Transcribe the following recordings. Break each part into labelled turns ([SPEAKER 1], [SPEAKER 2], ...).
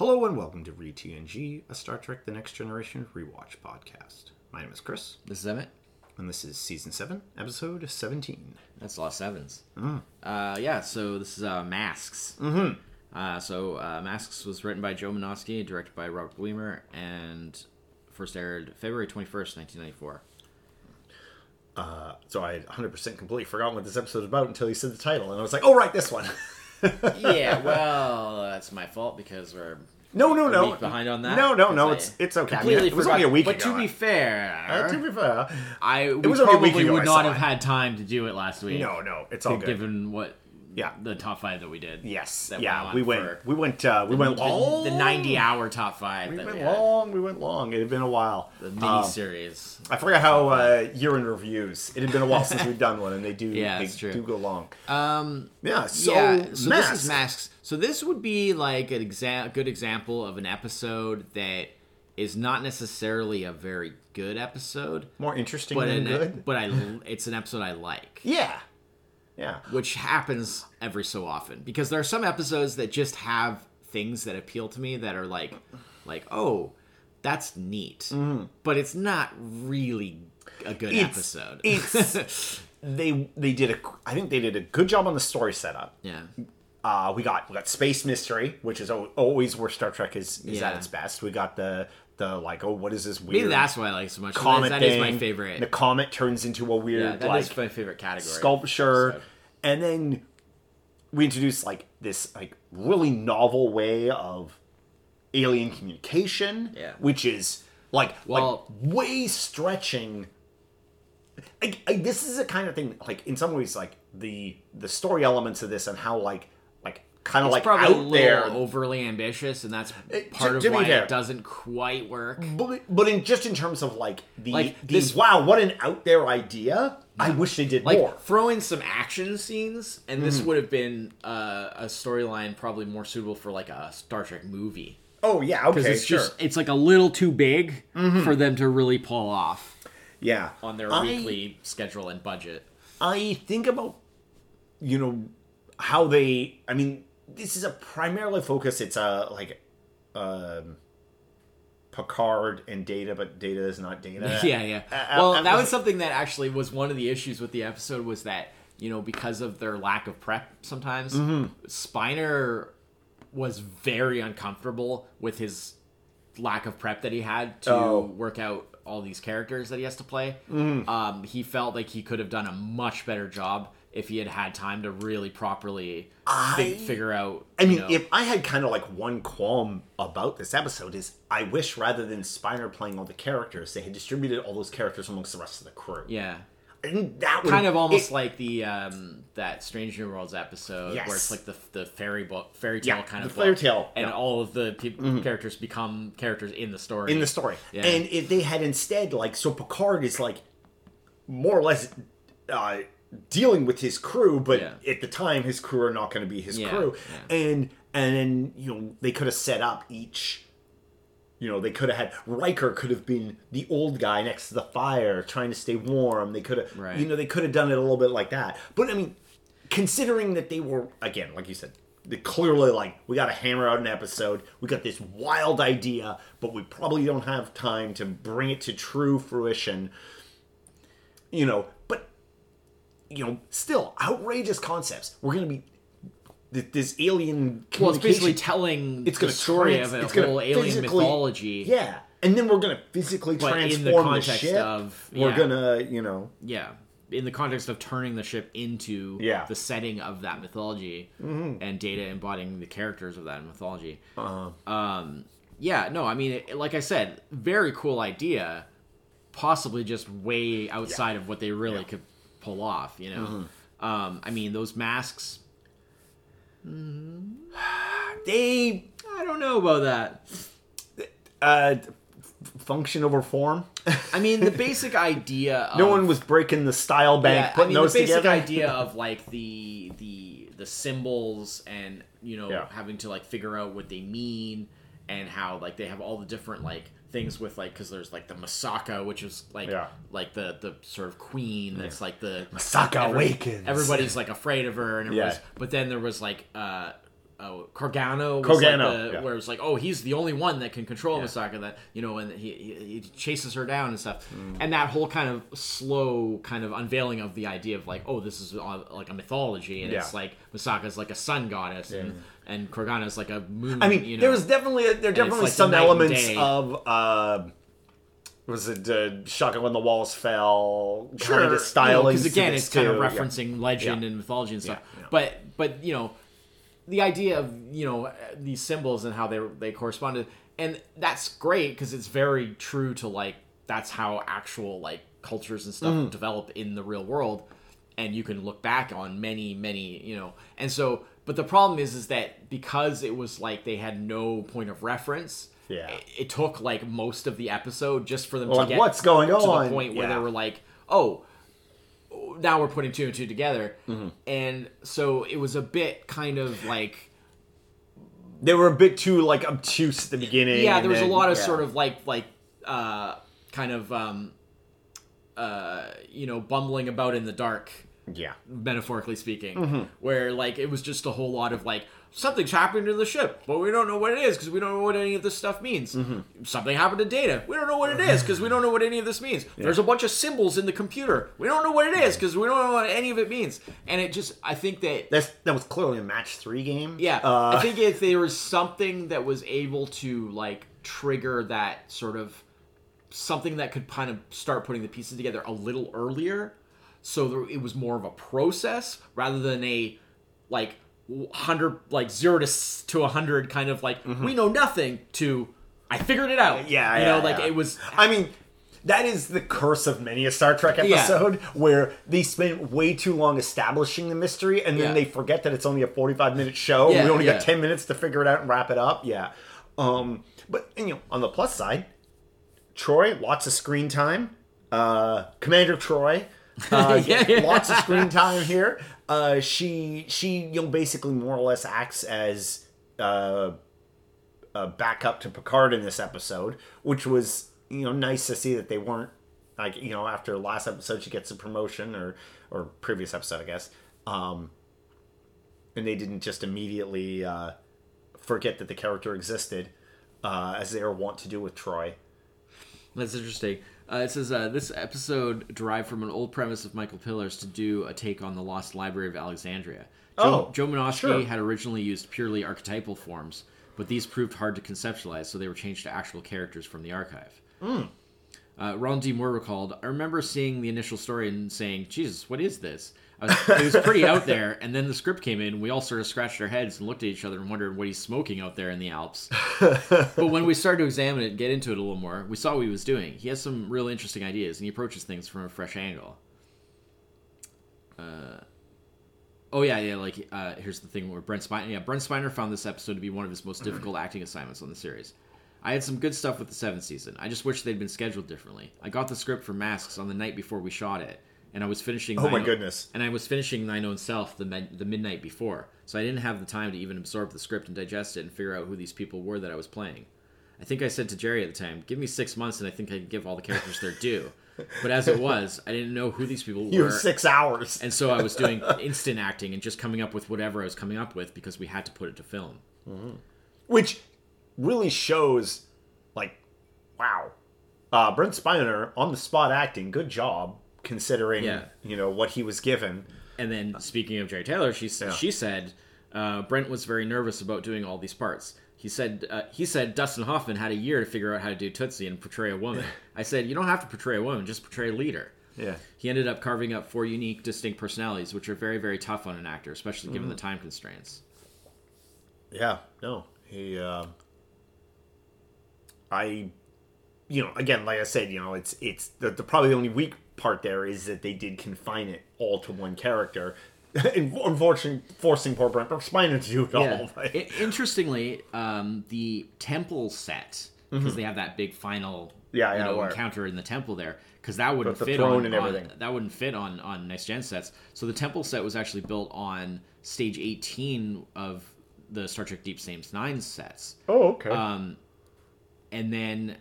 [SPEAKER 1] Hello and welcome to ReTNG, a Star Trek The Next Generation rewatch podcast. My name is Chris,
[SPEAKER 2] This is Emmett.
[SPEAKER 1] and this is Season 7, Episode 17.
[SPEAKER 2] That's a lot of sevens. Uh, yeah, so this is uh, Masks. Mm-hmm. Uh, so uh, Masks was written by Joe Menosky, directed by Robert Wiemer, and first aired February 21st, 1994.
[SPEAKER 1] Uh, so I had 100% completely forgotten what this episode was about until you said the title, and I was like, oh, right, this one.
[SPEAKER 2] yeah, well, that's my fault because we're
[SPEAKER 1] no, no,
[SPEAKER 2] a
[SPEAKER 1] no.
[SPEAKER 2] week behind on that.
[SPEAKER 1] No, no, no,
[SPEAKER 2] because
[SPEAKER 1] it's it's okay. I mean, it was
[SPEAKER 2] forgot.
[SPEAKER 1] only a week
[SPEAKER 2] but
[SPEAKER 1] ago.
[SPEAKER 2] to be fair,
[SPEAKER 1] Uh, to be fair,
[SPEAKER 2] I we
[SPEAKER 1] was only a
[SPEAKER 2] probably would not have
[SPEAKER 1] it.
[SPEAKER 2] had time to do it last week.
[SPEAKER 1] no, no, it's all good.
[SPEAKER 2] given what
[SPEAKER 1] Yeah.
[SPEAKER 2] the top five that we did.
[SPEAKER 1] Yes, yeah,
[SPEAKER 2] went
[SPEAKER 1] we went, we went, uh, we went
[SPEAKER 2] the,
[SPEAKER 1] long.
[SPEAKER 2] the 90 hour top five
[SPEAKER 1] We
[SPEAKER 2] that
[SPEAKER 1] went
[SPEAKER 2] we
[SPEAKER 1] long. We went long. It had been a while.
[SPEAKER 2] The mini
[SPEAKER 1] Um,
[SPEAKER 2] series.
[SPEAKER 1] I forgot how uh, year in reviews. It had been a while since we've done one, and they do.
[SPEAKER 2] Yeah,
[SPEAKER 1] they
[SPEAKER 2] true.
[SPEAKER 1] do go long.
[SPEAKER 2] Um,
[SPEAKER 1] Yeah. So,
[SPEAKER 2] yeah, so
[SPEAKER 1] Mask.
[SPEAKER 2] this is masks. So this would be like an exa- good example of an episode that is not necessarily a very good episode,
[SPEAKER 1] more interesting
[SPEAKER 2] but
[SPEAKER 1] than
[SPEAKER 2] an,
[SPEAKER 1] good.
[SPEAKER 2] but I it's an episode I like,
[SPEAKER 1] Yeah. Yeah.
[SPEAKER 2] which happens every so often because there are some episodes that just have things that appeal to me that are like like oh that's neat, but it's not really a good
[SPEAKER 1] It's-
[SPEAKER 2] episode.
[SPEAKER 1] it's- They they did a. I think they did a good job on the story setup.
[SPEAKER 2] yeah.
[SPEAKER 1] Uh, we got we got space mystery, which is always where Star Trek is, is at its best. We got the the like oh what is this weird
[SPEAKER 2] Maybe that's why I like so much.
[SPEAKER 1] comet
[SPEAKER 2] That
[SPEAKER 1] thing.
[SPEAKER 2] is my favorite.
[SPEAKER 1] The comet turns into a weird
[SPEAKER 2] yeah, that
[SPEAKER 1] like
[SPEAKER 2] is my favorite category.
[SPEAKER 1] sculpture. And then we introduce like this like really novel way of alien communication
[SPEAKER 2] Yeah.
[SPEAKER 1] which is like
[SPEAKER 2] Well-
[SPEAKER 1] like way stretching I, I, this is a kind of thing like in some ways like the the story elements of this and how like kind of like
[SPEAKER 2] probably a
[SPEAKER 1] out
[SPEAKER 2] little
[SPEAKER 1] there
[SPEAKER 2] overly ambitious, and that's
[SPEAKER 1] Uh,
[SPEAKER 2] part
[SPEAKER 1] to-
[SPEAKER 2] of
[SPEAKER 1] to be
[SPEAKER 2] why
[SPEAKER 1] fair.
[SPEAKER 2] it doesn't quite work.
[SPEAKER 1] but, but in just in terms of like the,
[SPEAKER 2] Like,
[SPEAKER 1] the
[SPEAKER 2] this-
[SPEAKER 1] wow what an out there idea i wish they did
[SPEAKER 2] Like
[SPEAKER 1] more
[SPEAKER 2] throw in some action scenes, and this
[SPEAKER 1] Mm-hmm.
[SPEAKER 2] would have been uh, a storyline probably more suitable for like a Star Trek movie
[SPEAKER 1] oh yeah
[SPEAKER 2] because
[SPEAKER 1] okay
[SPEAKER 2] it's
[SPEAKER 1] sure
[SPEAKER 2] just it's like a little too big for them to really pull off
[SPEAKER 1] yeah
[SPEAKER 2] on their
[SPEAKER 1] I-
[SPEAKER 2] weekly schedule and budget.
[SPEAKER 1] I think about you know how they I mean this is a primarily focus it's a like um Picard and Data but Data is not Data.
[SPEAKER 2] yeah, yeah.
[SPEAKER 1] Uh,
[SPEAKER 2] well,
[SPEAKER 1] uh,
[SPEAKER 2] that
[SPEAKER 1] uh,
[SPEAKER 2] was something that actually was one of the issues with the episode was that you know because of their lack of prep sometimes
[SPEAKER 1] Mm-hmm.
[SPEAKER 2] Spiner was very uncomfortable with his lack of prep that he had to
[SPEAKER 1] Oh.
[SPEAKER 2] work out all these characters that he has to play.
[SPEAKER 1] Mm-hmm.
[SPEAKER 2] Um, he felt like he could have done a much better job if he had had time to really properly
[SPEAKER 1] I-
[SPEAKER 2] figure out.
[SPEAKER 1] I mean,
[SPEAKER 2] know-
[SPEAKER 1] if I had kind of like one qualm about this episode is I wish rather than Spiner playing all the characters, they had distributed all those characters amongst the rest of the crew.
[SPEAKER 2] yeah.
[SPEAKER 1] And that
[SPEAKER 2] kind of almost
[SPEAKER 1] it-
[SPEAKER 2] like the um that Strange New Worlds episode where it's like the the fairy book fairy tale
[SPEAKER 1] Yeah,
[SPEAKER 2] kind
[SPEAKER 1] the
[SPEAKER 2] of
[SPEAKER 1] fairy tale,
[SPEAKER 2] and
[SPEAKER 1] yeah. Mm-hmm.
[SPEAKER 2] all of the peop characters become characters in the story
[SPEAKER 1] in the story.
[SPEAKER 2] Yeah.
[SPEAKER 1] And if they had instead like so Picard is like more or less uh, dealing with his crew, but
[SPEAKER 2] Yeah.
[SPEAKER 1] at the time his crew are not going to be his
[SPEAKER 2] Yeah,
[SPEAKER 1] crew,
[SPEAKER 2] yeah.
[SPEAKER 1] and and then you know they could have set up each. You know, they could have had Riker could have been the old guy next to the fire trying to stay warm. They could have,
[SPEAKER 2] Right.
[SPEAKER 1] you know, they could have done it a little bit like that. But I mean, considering that they were again, like you said, they clearly like we got to hammer out an episode. We got this wild idea, but we probably don't have time to bring it to true fruition. You know, you know, still outrageous concepts. We're gonna be th- this alien.
[SPEAKER 2] well it's basically telling
[SPEAKER 1] it's
[SPEAKER 2] the
[SPEAKER 1] gonna
[SPEAKER 2] story
[SPEAKER 1] trans-
[SPEAKER 2] of a
[SPEAKER 1] it's gonna
[SPEAKER 2] whole alien
[SPEAKER 1] physically-
[SPEAKER 2] mythology
[SPEAKER 1] Yeah, and then we're gonna physically
[SPEAKER 2] But in the
[SPEAKER 1] transform the,
[SPEAKER 2] context
[SPEAKER 1] ship.
[SPEAKER 2] of-
[SPEAKER 1] we're
[SPEAKER 2] yeah.
[SPEAKER 1] gonna, you know,
[SPEAKER 2] yeah in the context of turning the ship into
[SPEAKER 1] Yeah.
[SPEAKER 2] the setting of that mythology and data embodying the characters of that mythology
[SPEAKER 1] uh,
[SPEAKER 2] um yeah no i mean it, like i said very cool idea possibly just way outside of what they really could pull off you know um i mean those masks
[SPEAKER 1] they
[SPEAKER 2] i don't know about that
[SPEAKER 1] uh, function over form.
[SPEAKER 2] i mean the basic idea of,
[SPEAKER 1] no one was breaking the style bank,
[SPEAKER 2] yeah, I
[SPEAKER 1] putting
[SPEAKER 2] mean,
[SPEAKER 1] those
[SPEAKER 2] the basic
[SPEAKER 1] together.
[SPEAKER 2] idea of like the the the symbols and you know
[SPEAKER 1] Yeah.
[SPEAKER 2] having to like figure out what they mean how like they have all the different like things with like because there's like the Masaka which is like
[SPEAKER 1] Yeah.
[SPEAKER 2] like the the sort of queen that's like the
[SPEAKER 1] Masaka awakens.
[SPEAKER 2] everybody's like afraid of her and
[SPEAKER 1] Yeah.
[SPEAKER 2] but then there was like uh uh, Korgano was
[SPEAKER 1] Korgano,
[SPEAKER 2] like the,
[SPEAKER 1] yeah.
[SPEAKER 2] where it's like, oh, he's the only one that can control
[SPEAKER 1] Yeah.
[SPEAKER 2] Masaka. That you know, and he, he, he chases her down and stuff.
[SPEAKER 1] Mm.
[SPEAKER 2] And that whole kind of slow kind of unveiling of the idea of like, oh, this is uh, like a mythology, and it's
[SPEAKER 1] Yeah.
[SPEAKER 2] like Masaka's like a sun goddess, and and Korgano's like a moon.
[SPEAKER 1] I mean,
[SPEAKER 2] you know,
[SPEAKER 1] there was definitely there are definitely
[SPEAKER 2] like
[SPEAKER 1] some elements of uh, was it uh, Shaka when the walls fell kind
[SPEAKER 2] sure,
[SPEAKER 1] of styling
[SPEAKER 2] because again, it's
[SPEAKER 1] this
[SPEAKER 2] kind of
[SPEAKER 1] too. Yeah.
[SPEAKER 2] referencing legend
[SPEAKER 1] Yeah.
[SPEAKER 2] and mythology and stuff.
[SPEAKER 1] Yeah.
[SPEAKER 2] But but you know, the idea of you know these symbols and how they they corresponded, and that's great because it's very true to like that's how actual like cultures and stuff develop in the real world, and you can look back on many many you know, and so. But the problem is, is that because it was like they had no point of reference,
[SPEAKER 1] Yeah.
[SPEAKER 2] it, it took like most of the episode just for them
[SPEAKER 1] Like,
[SPEAKER 2] to get
[SPEAKER 1] what's going
[SPEAKER 2] to
[SPEAKER 1] on?
[SPEAKER 2] the point where
[SPEAKER 1] Yeah.
[SPEAKER 2] they were like, oh, now we're putting two and two together,
[SPEAKER 1] Mm-hmm.
[SPEAKER 2] and so it was a bit kind of like
[SPEAKER 1] They were a bit too like obtuse at the beginning.
[SPEAKER 2] yeah, there was a lot of
[SPEAKER 1] yeah.
[SPEAKER 2] sort of like like uh kind of um uh you know bumbling about in the dark
[SPEAKER 1] yeah.
[SPEAKER 2] metaphorically speaking
[SPEAKER 1] Mm-hmm.
[SPEAKER 2] where like it was just a whole lot of like something's happened to the ship but we don't know what it is because we don't know what any of this stuff means
[SPEAKER 1] Mm-hmm.
[SPEAKER 2] something happened to data we don't know what it is because we don't know what any of this means there's a bunch of symbols in the computer we don't know what it is because we don't know what any of it means and it just i think that
[SPEAKER 1] That's that was clearly a match three game.
[SPEAKER 2] yeah,
[SPEAKER 1] Uh,
[SPEAKER 2] I think if there was something that was able to like trigger that sort of something that could kind of start putting the pieces together a little earlier, so there, it was more of a process rather than a like hundred like zero to to a hundred kind of like we know nothing to I figured it out.
[SPEAKER 1] Mm-hmm. Yeah,
[SPEAKER 2] you
[SPEAKER 1] yeah,
[SPEAKER 2] know, like
[SPEAKER 1] yeah.
[SPEAKER 2] it was.
[SPEAKER 1] I mean, that is the curse of many a Star Trek
[SPEAKER 2] Yeah.
[SPEAKER 1] episode where they spend way too long establishing the mystery and then
[SPEAKER 2] Yeah.
[SPEAKER 1] they forget that it's only a 45 minute show.
[SPEAKER 2] Yeah,
[SPEAKER 1] we only
[SPEAKER 2] yeah.
[SPEAKER 1] got 10 minutes to figure it out and wrap it up. Yeah. Um, but, you know, on the plus side, Troi, lots of screen time. Uh, Commander Troi, uh,
[SPEAKER 2] Yeah,
[SPEAKER 1] lots of screen time here. Uh, she, she, you know, basically more or less acts as, uh, uh, backup to Picard in this episode, which was you know nice to see that they weren't like you know after last episode she gets a promotion or or previous episode I guess, um, and they didn't just immediately uh, forget that the character existed uh, as they are wont to do with Troi.
[SPEAKER 2] That's interesting. Uh, it says uh, this episode derived from an old premise of Michael Piller's to do a take on the Lost Library of Alexandria. Joe,
[SPEAKER 1] Oh,
[SPEAKER 2] Joe
[SPEAKER 1] sure.
[SPEAKER 2] had originally used purely archetypal forms, but these proved hard to conceptualize, so they were changed to actual characters from the archive.
[SPEAKER 1] Hmm.
[SPEAKER 2] Uh, Ron D. Moore recalled, I remember seeing the initial story and saying, Jesus, what is this? Was, it was pretty out there, and then the script came in. We all sort of scratched our heads and looked at each other and wondered what he's smoking out there in the Alps. but when we started to examine it and get into it a little more, we saw what he was doing. He has some really interesting ideas, and he approaches things from a fresh angle. Uh, oh yeah, yeah. Like uh, here's the thing where Brent Spiner, yeah, Brent Spiner found this episode to be one of his most difficult acting assignments on the series. I had some good stuff with the seventh season. I just wish they'd been scheduled differently. I got the script for Masks on the night before we shot it, and I was finishing.
[SPEAKER 1] Oh my
[SPEAKER 2] Thine-
[SPEAKER 1] goodness.
[SPEAKER 2] And I was finishing Thine Own Self the med- the midnight before, so I didn't have the time to even absorb the script and digest it and figure out who these people were that I was playing. I think I said to Jeri at the time, "Give me six months, and I think I can give all the characters their due." But as it was, I didn't know who these people were.
[SPEAKER 1] You
[SPEAKER 2] were.
[SPEAKER 1] six hours.
[SPEAKER 2] And so I was doing instant acting and just coming up with whatever I was coming up with because we had to put it to film. Mm-hmm.
[SPEAKER 1] which really shows like wow uh brent spiner on the spot acting good job considering
[SPEAKER 2] Yeah.
[SPEAKER 1] you know what he was given
[SPEAKER 2] And then speaking of Jeri Taylor, she said
[SPEAKER 1] Yeah.
[SPEAKER 2] she said uh, Brent was very nervous about doing all these parts. He said uh, he said Dustin Hoffman had a year to figure out how to do Tootsie and portray a woman. I said you don't have to portray a woman, just portray a leader.
[SPEAKER 1] yeah
[SPEAKER 2] He ended up carving up four unique, distinct personalities, which are very, very tough on an actor, especially given the time constraints.
[SPEAKER 1] yeah no he uh i you know again like i said you know it's it's the, the probably the only weak part there is that they did confine it all to one character and unfortunately forcing poor brent spiner to do it all but-
[SPEAKER 2] I- interestingly, um, the temple set because they have that big final
[SPEAKER 1] Mm-hmm. Yeah,
[SPEAKER 2] you
[SPEAKER 1] yeah,
[SPEAKER 2] know, encounter in the temple there because that wouldn't fit on,
[SPEAKER 1] and
[SPEAKER 2] on-
[SPEAKER 1] everything.
[SPEAKER 2] that wouldn't fit on on next gen sets. So the temple set was actually built on stage eighteen of the Star Trek Deep Space Nine sets.
[SPEAKER 1] oh okay
[SPEAKER 2] Um, and then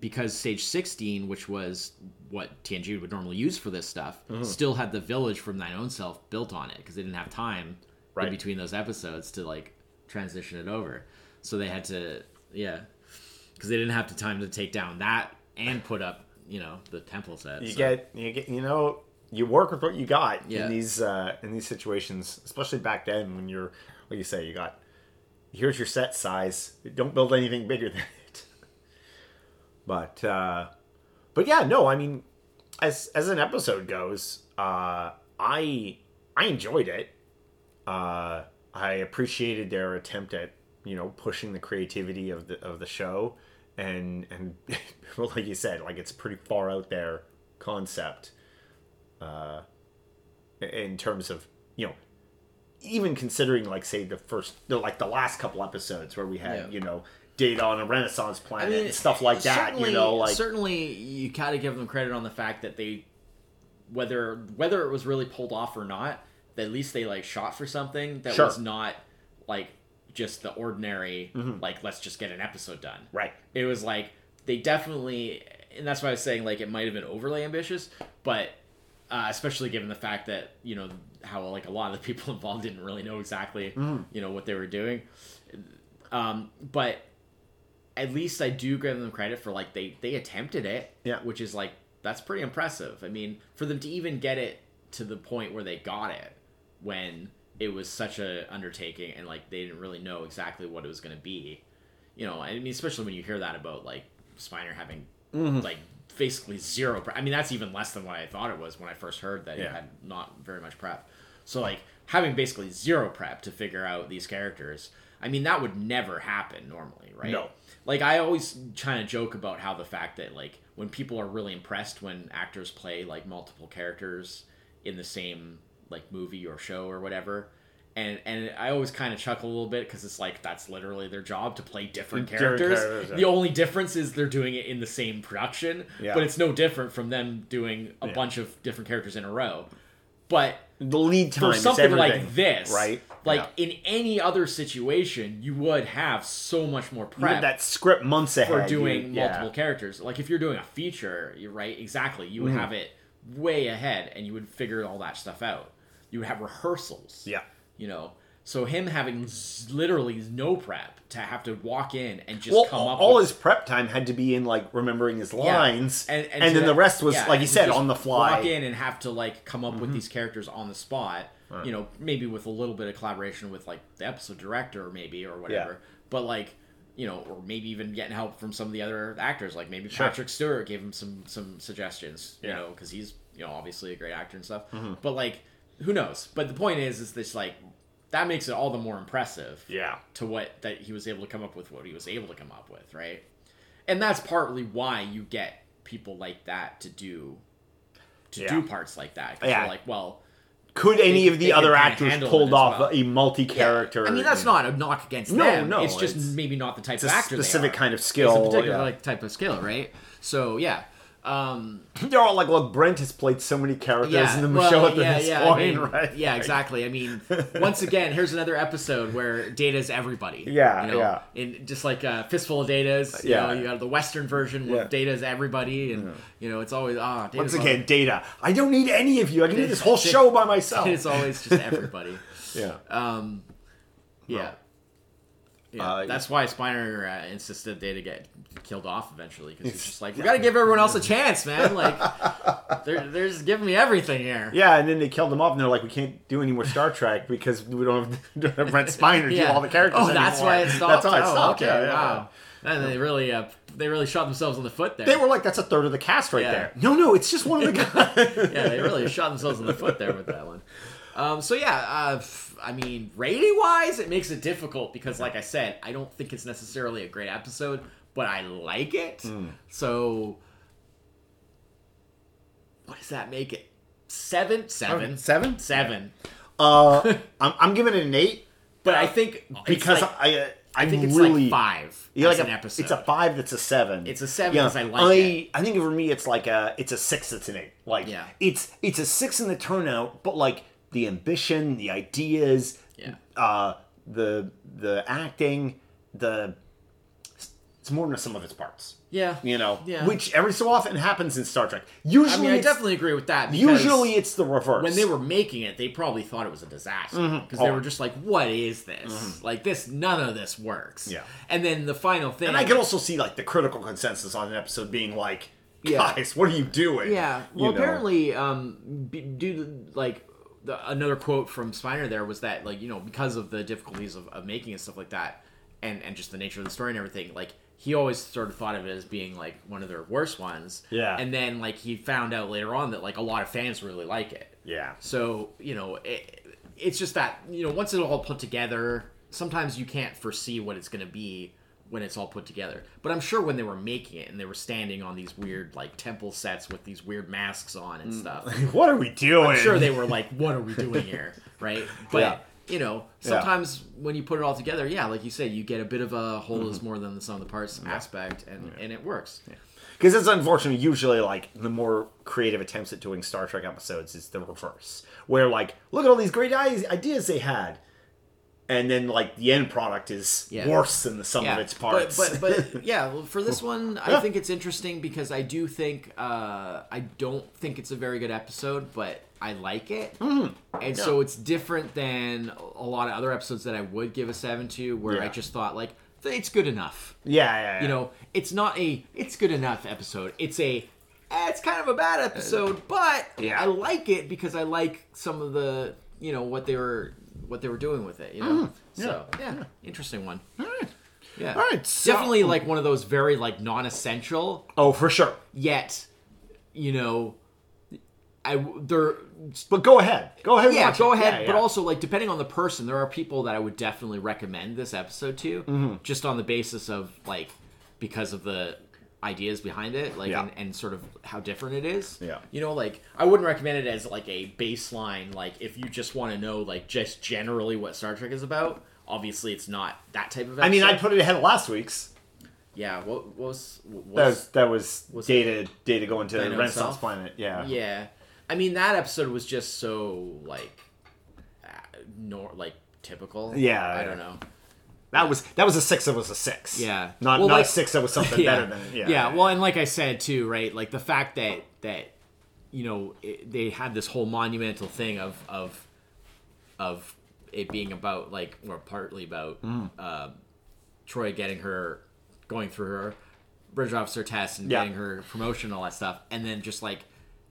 [SPEAKER 2] because stage 16, which was what TNG would normally use for this stuff,
[SPEAKER 1] Mm-hmm.
[SPEAKER 2] still had the village from Thine Own Self built on it because they didn't have time
[SPEAKER 1] Right.
[SPEAKER 2] in between those episodes to like transition it over. So they had to, yeah, because they didn't have the time to take down that and put up, you know, the temple set.
[SPEAKER 1] You
[SPEAKER 2] so-
[SPEAKER 1] get you get you know you work with what you got
[SPEAKER 2] Yeah.
[SPEAKER 1] in these uh, in these situations, especially back then when you're like you say you got here's your set size. Don't build anything bigger than it. But uh, but yeah, no, I mean, as as an episode goes, uh, I I enjoyed it. Uh, I appreciated their attempt at you know pushing the creativity of the of the show, and and like you said, like it's a pretty far out there concept. Uh, in terms of you know even considering like say the first the, like the last couple episodes where we had
[SPEAKER 2] Yeah.
[SPEAKER 1] you know data on a renaissance
[SPEAKER 2] I
[SPEAKER 1] planet
[SPEAKER 2] mean,
[SPEAKER 1] and stuff like that you know like
[SPEAKER 2] certainly you gotta give them credit on the fact that they, whether whether it was really pulled off or not, at least they like shot for something that
[SPEAKER 1] Sure.
[SPEAKER 2] was not like just the ordinary like let's just get an episode done.
[SPEAKER 1] Mm-hmm. right
[SPEAKER 2] It was like they definitely, and that's why I was saying like it might have been overly ambitious, but uh, especially given the fact that you know how like a lot of the people involved didn't really know exactly
[SPEAKER 1] Mm-hmm.
[SPEAKER 2] you know what they were doing. Um, but at least I do give them credit for like they they attempted it,
[SPEAKER 1] Yeah.
[SPEAKER 2] which is like that's pretty impressive. I mean, for them to even get it to the point where they got it when it was such a undertaking and like they didn't really know exactly what it was going to be. You know, I mean, especially when you hear that about like Spiner having
[SPEAKER 1] Mm-hmm.
[SPEAKER 2] like basically zero. Pre- I mean, that's even less than what I thought it was when I first heard that he had not very much prep. So like having basically zero prep to figure out these characters. I mean, that would never happen normally, right?
[SPEAKER 1] No.
[SPEAKER 2] Like I always try to joke about how the fact that like when people are really impressed when actors play like multiple characters in the same like movie or show or whatever. And, and I always kind of chuckle a little bit because it's like that's literally their job to play different characters.
[SPEAKER 1] characters, yeah.
[SPEAKER 2] The only difference is they're doing it in the same production,
[SPEAKER 1] Yeah.
[SPEAKER 2] but it's no different from them doing a
[SPEAKER 1] Yeah.
[SPEAKER 2] bunch of different characters in a row. But
[SPEAKER 1] the lead time
[SPEAKER 2] for
[SPEAKER 1] is
[SPEAKER 2] something like this,
[SPEAKER 1] right
[SPEAKER 2] Like
[SPEAKER 1] Yeah.
[SPEAKER 2] in any other situation, you would have so much more prep
[SPEAKER 1] that script months ahead
[SPEAKER 2] for doing
[SPEAKER 1] you- yeah.
[SPEAKER 2] multiple characters. Like if you're doing a feature, you're right, exactly. You would
[SPEAKER 1] Mm-hmm.
[SPEAKER 2] have it way ahead, and you would figure all that stuff out. You would have rehearsals.
[SPEAKER 1] yeah
[SPEAKER 2] You know, so him having z- literally no prep to have to walk in and just
[SPEAKER 1] well,
[SPEAKER 2] come up
[SPEAKER 1] all
[SPEAKER 2] with
[SPEAKER 1] his prep time had to be in like remembering his
[SPEAKER 2] Yeah.
[SPEAKER 1] lines,
[SPEAKER 2] and,
[SPEAKER 1] and,
[SPEAKER 2] to
[SPEAKER 1] then the rest was
[SPEAKER 2] yeah,
[SPEAKER 1] like you said on the fly. Mm-hmm.
[SPEAKER 2] Walk in and have to like come up with these characters on the spot. You know, maybe with a little bit of collaboration with like the episode director, maybe or whatever. But like, you know, or maybe even getting help from some of the other actors. Like maybe
[SPEAKER 1] Sure.
[SPEAKER 2] Patrick Stewart gave him some some suggestions. You
[SPEAKER 1] Yeah. Mm-hmm.
[SPEAKER 2] know, because he's you know obviously a great actor and stuff. But like, who knows? But the point is, is this like that makes it all the more impressive
[SPEAKER 1] Yeah,
[SPEAKER 2] to what that he was able to come up with what he was able to come up with, right? And that's partly why you get people like that to do to
[SPEAKER 1] Yeah.
[SPEAKER 2] do parts like that.
[SPEAKER 1] Yeah.
[SPEAKER 2] you're like, well,
[SPEAKER 1] could any
[SPEAKER 2] They-
[SPEAKER 1] of the other actors pulled off
[SPEAKER 2] well.
[SPEAKER 1] a multi-character?
[SPEAKER 2] I mean, that's not a knock against
[SPEAKER 1] No,
[SPEAKER 2] them.
[SPEAKER 1] no,
[SPEAKER 2] it's just
[SPEAKER 1] it's-
[SPEAKER 2] maybe not the type of actor
[SPEAKER 1] specific
[SPEAKER 2] they are.
[SPEAKER 1] kind of skill, It's
[SPEAKER 2] a particular
[SPEAKER 1] yeah.
[SPEAKER 2] like type of skill, right? So yeah, um,
[SPEAKER 1] They're all like, look, Brent has played so many characters
[SPEAKER 2] yeah,
[SPEAKER 1] in the
[SPEAKER 2] well,
[SPEAKER 1] show at
[SPEAKER 2] yeah,
[SPEAKER 1] this
[SPEAKER 2] yeah, I
[SPEAKER 1] point,
[SPEAKER 2] mean,
[SPEAKER 1] right?
[SPEAKER 2] Yeah, exactly. I mean, once again, here's another episode where Data's everybody.
[SPEAKER 1] Yeah,
[SPEAKER 2] you know,
[SPEAKER 1] yeah.
[SPEAKER 2] In just like a fistful of Datas. You
[SPEAKER 1] Yeah.
[SPEAKER 2] know, you got the Western version where Data's everybody, and you know, it's always ah. Data's
[SPEAKER 1] Once again, data. I don't need any of you. I can do this whole show by myself.
[SPEAKER 2] it's always just everybody.
[SPEAKER 1] yeah.
[SPEAKER 2] Um, yeah. Yeah,
[SPEAKER 1] Uh,
[SPEAKER 2] that's why Spiner uh, insisted Data get killed off eventually because he's just like, we gotta give everyone else a chance, man. Like, they're they're just giving me everything here.
[SPEAKER 1] Yeah, and then they killed him off, and they're like, "We can't do any more Star Trek because we don't have, don't have Brent Spiner do all the characters."
[SPEAKER 2] Oh, that's
[SPEAKER 1] anymore."
[SPEAKER 2] why it stopped.
[SPEAKER 1] That's why it
[SPEAKER 2] Oh,
[SPEAKER 1] stopped.
[SPEAKER 2] Okay,
[SPEAKER 1] yeah, yeah.
[SPEAKER 2] wow. And they really, uh, they really shot themselves in the foot there.
[SPEAKER 1] They were like, "That's a third of the cast right
[SPEAKER 2] Yeah.
[SPEAKER 1] there." No, no, it's just one of the guys.
[SPEAKER 2] yeah, they really shot themselves in the foot there with that one. Um, so yeah, uh, I mean, rating wise, it makes it difficult because, like I said, I don't think it's necessarily a great episode, but I like it.
[SPEAKER 1] Hmm.
[SPEAKER 2] So, what does that make it? Seven, seven,
[SPEAKER 1] Seven?
[SPEAKER 2] seven.
[SPEAKER 1] Uh, I'm, I'm giving it an eight
[SPEAKER 2] But I think
[SPEAKER 1] because
[SPEAKER 2] like-
[SPEAKER 1] I, uh, I,
[SPEAKER 2] think it's
[SPEAKER 1] really
[SPEAKER 2] like five
[SPEAKER 1] Yeah,
[SPEAKER 2] as
[SPEAKER 1] like
[SPEAKER 2] an episode.
[SPEAKER 1] It's a five. That's a seven.
[SPEAKER 2] It's a seven
[SPEAKER 1] Yeah,
[SPEAKER 2] I like
[SPEAKER 1] I,
[SPEAKER 2] it.
[SPEAKER 1] I think for me, it's like a. It's a six. It's an eight. Like
[SPEAKER 2] Yeah.
[SPEAKER 1] It's it's a six in the turnout, but like the ambition, the ideas,
[SPEAKER 2] Yeah.
[SPEAKER 1] uh, the the acting, the it's more than some of its parts.
[SPEAKER 2] Yeah.
[SPEAKER 1] You know,
[SPEAKER 2] Yeah.
[SPEAKER 1] which every so often happens in Star Trek. Usually,
[SPEAKER 2] I mean, I definitely agree with that.
[SPEAKER 1] usually it's the reverse.
[SPEAKER 2] when they were making it, they probably thought it was a disaster because they
[SPEAKER 1] Oh.
[SPEAKER 2] were just like, "What is this? Like this? None of this works."
[SPEAKER 1] Yeah.
[SPEAKER 2] And then the final thing,
[SPEAKER 1] and I can also see like the critical consensus on an episode being like,
[SPEAKER 2] Yeah.
[SPEAKER 1] guys, what are you doing?
[SPEAKER 2] Yeah.
[SPEAKER 1] You
[SPEAKER 2] Well,
[SPEAKER 1] know?
[SPEAKER 2] apparently, um, due to like the, another quote from Spiner there was that like you know because of the difficulties of, of making and stuff like that, and and just the nature of the story and everything, like he always sort of thought of it as being like one of their worst ones.
[SPEAKER 1] Yeah.
[SPEAKER 2] And then like he found out later on that like a lot of fans really like it.
[SPEAKER 1] Yeah.
[SPEAKER 2] So you know, it, it's just that you know once it's all put together, sometimes you can't foresee what it's going to be when it's all put together. But I'm sure when they were making it and they were standing on these weird like temple sets with these weird masks on and stuff,
[SPEAKER 1] What are we doing?
[SPEAKER 2] I'm sure they were like, "What are we doing here?" Right? But
[SPEAKER 1] Yeah.
[SPEAKER 2] you know, sometimes when you put it all together, yeah, like you said, you get a bit of a whole is mm-hmm. more than the sum of the parts aspect, and and it works.
[SPEAKER 1] Because it's unfortunate. Usually, like the more creative attempts at doing Star Trek episodes is the reverse, where like, look at all these great ideas they had, and then like the end product is
[SPEAKER 2] Yeah.
[SPEAKER 1] worse than the sum of its parts.
[SPEAKER 2] But but, but yeah, well, for this one, I
[SPEAKER 1] Yeah.
[SPEAKER 2] think it's interesting because I do think uh, I don't think it's a very good episode, but I like it,
[SPEAKER 1] Mm-hmm.
[SPEAKER 2] and so it's different than a lot of other episodes that I would give a seven to, where I just thought like it's good enough.
[SPEAKER 1] yeah, yeah, yeah.
[SPEAKER 2] You know, it's not a it's good enough episode. It's a eh, it's kind of a bad episode, but
[SPEAKER 1] yeah.
[SPEAKER 2] I like it because I like some of the you know what they were what they were doing with it. You know, so yeah, interesting one.
[SPEAKER 1] All right.
[SPEAKER 2] Yeah.
[SPEAKER 1] All right, so-
[SPEAKER 2] Definitely like one of those very like non-essential
[SPEAKER 1] Oh, for sure.
[SPEAKER 2] yet, you know, I they're
[SPEAKER 1] But go ahead. Go ahead.
[SPEAKER 2] yeah,
[SPEAKER 1] watch
[SPEAKER 2] go
[SPEAKER 1] it.
[SPEAKER 2] ahead.
[SPEAKER 1] Yeah,
[SPEAKER 2] But
[SPEAKER 1] yeah.
[SPEAKER 2] also like depending on the person, there are people that I would definitely recommend this episode to,
[SPEAKER 1] Mm-hmm.
[SPEAKER 2] just on the basis of like because of the ideas behind it, like
[SPEAKER 1] Yeah.
[SPEAKER 2] and, and sort of how different it is.
[SPEAKER 1] Yeah.
[SPEAKER 2] You know, like I wouldn't recommend it as like a baseline. Like if you just want to know like just generally what Star Trek is about. Obviously, it's not that type of. Episode.
[SPEAKER 1] I mean, I put it ahead of last week's.
[SPEAKER 2] yeah. What, what was what
[SPEAKER 1] That was that was,
[SPEAKER 2] was-
[SPEAKER 1] data data going to Renaissance
[SPEAKER 2] itself?
[SPEAKER 1] Planet. Yeah.
[SPEAKER 2] Yeah, I mean that episode was just so like, uh, nor like typical.
[SPEAKER 1] Yeah,
[SPEAKER 2] I
[SPEAKER 1] yeah.
[SPEAKER 2] don't know.
[SPEAKER 1] That was that was a six. That was a six.
[SPEAKER 2] Yeah.
[SPEAKER 1] Not
[SPEAKER 2] Well,
[SPEAKER 1] not
[SPEAKER 2] like-
[SPEAKER 1] a six. That was something better than yeah.
[SPEAKER 2] yeah. Well, and like I said too, right? Like the fact that that you know it, they had this whole monumental thing of of of it being about like or partly about
[SPEAKER 1] Mm.
[SPEAKER 2] uh, Troi getting her going through her bridge officer test and
[SPEAKER 1] Yeah.
[SPEAKER 2] getting her promotion and all that stuff, and then just like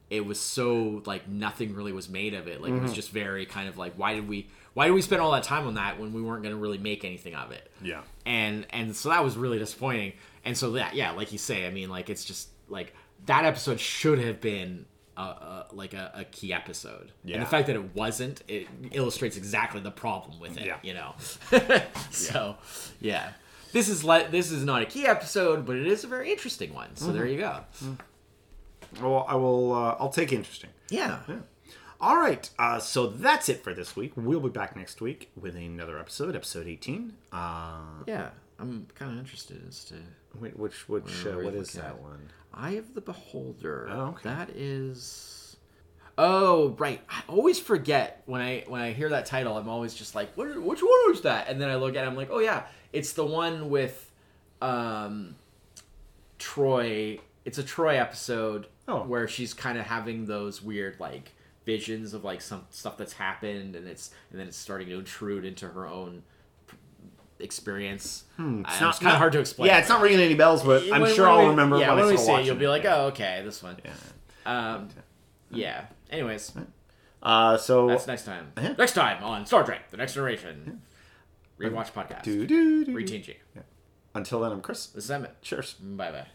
[SPEAKER 2] it was so like nothing really was made of it. Like it
[SPEAKER 1] Mm-hmm.
[SPEAKER 2] was just very kind of like why did we why did we spend all that time on that when we weren't going to really make anything of it?
[SPEAKER 1] Yeah.
[SPEAKER 2] and and so that was really disappointing and so that yeah like you say i mean like it's just like that episode should have been a, a, like a, a key episode
[SPEAKER 1] Yeah.
[SPEAKER 2] and the fact that it wasn't it illustrates exactly the problem with it
[SPEAKER 1] Yeah.
[SPEAKER 2] you know so yeah this is like this is not a key episode but it is a very interesting one so there you go
[SPEAKER 1] Well, I will. Uh, I'll take interesting.
[SPEAKER 2] yeah
[SPEAKER 1] All right. Uh, so that's it for this week. We'll be back next week with another episode, episode eighteen. Uh,
[SPEAKER 2] yeah i'm kind of interested as to
[SPEAKER 1] wait, which which uh, what is that
[SPEAKER 2] at?
[SPEAKER 1] one?
[SPEAKER 2] Eye of the Beholder.
[SPEAKER 1] Oh, okay.
[SPEAKER 2] That is. Oh right, I always forget when I when I hear that title. I'm always just like, what, which one was that? And then I look at it, I'm like, oh yeah, it's the one with, um, Troi. It's a Troi episode
[SPEAKER 1] Oh.
[SPEAKER 2] where she's kind of having those weird like visions of like some stuff that's happened, and it's and then it's starting to intrude into her own experience. Hmm, it's,
[SPEAKER 1] not-
[SPEAKER 2] kind of hard to explain.
[SPEAKER 1] Yeah, it's not ringing any bells, but I'm
[SPEAKER 2] When-
[SPEAKER 1] sure
[SPEAKER 2] when
[SPEAKER 1] I'll
[SPEAKER 2] we-
[SPEAKER 1] remember
[SPEAKER 2] Yeah,
[SPEAKER 1] when,
[SPEAKER 2] when we see it, you'll be like,
[SPEAKER 1] Yeah.
[SPEAKER 2] oh, okay, this one. Um, yeah. Anyways,
[SPEAKER 1] Uh, so
[SPEAKER 2] that's next time.
[SPEAKER 1] Yeah.
[SPEAKER 2] Next time on Star Trek: The Next Generation. Rewatch podcast.
[SPEAKER 1] do do do.
[SPEAKER 2] Re-TNG.
[SPEAKER 1] Until then, I'm Chris.
[SPEAKER 2] This is Emmett.
[SPEAKER 1] Cheers.
[SPEAKER 2] Bye bye.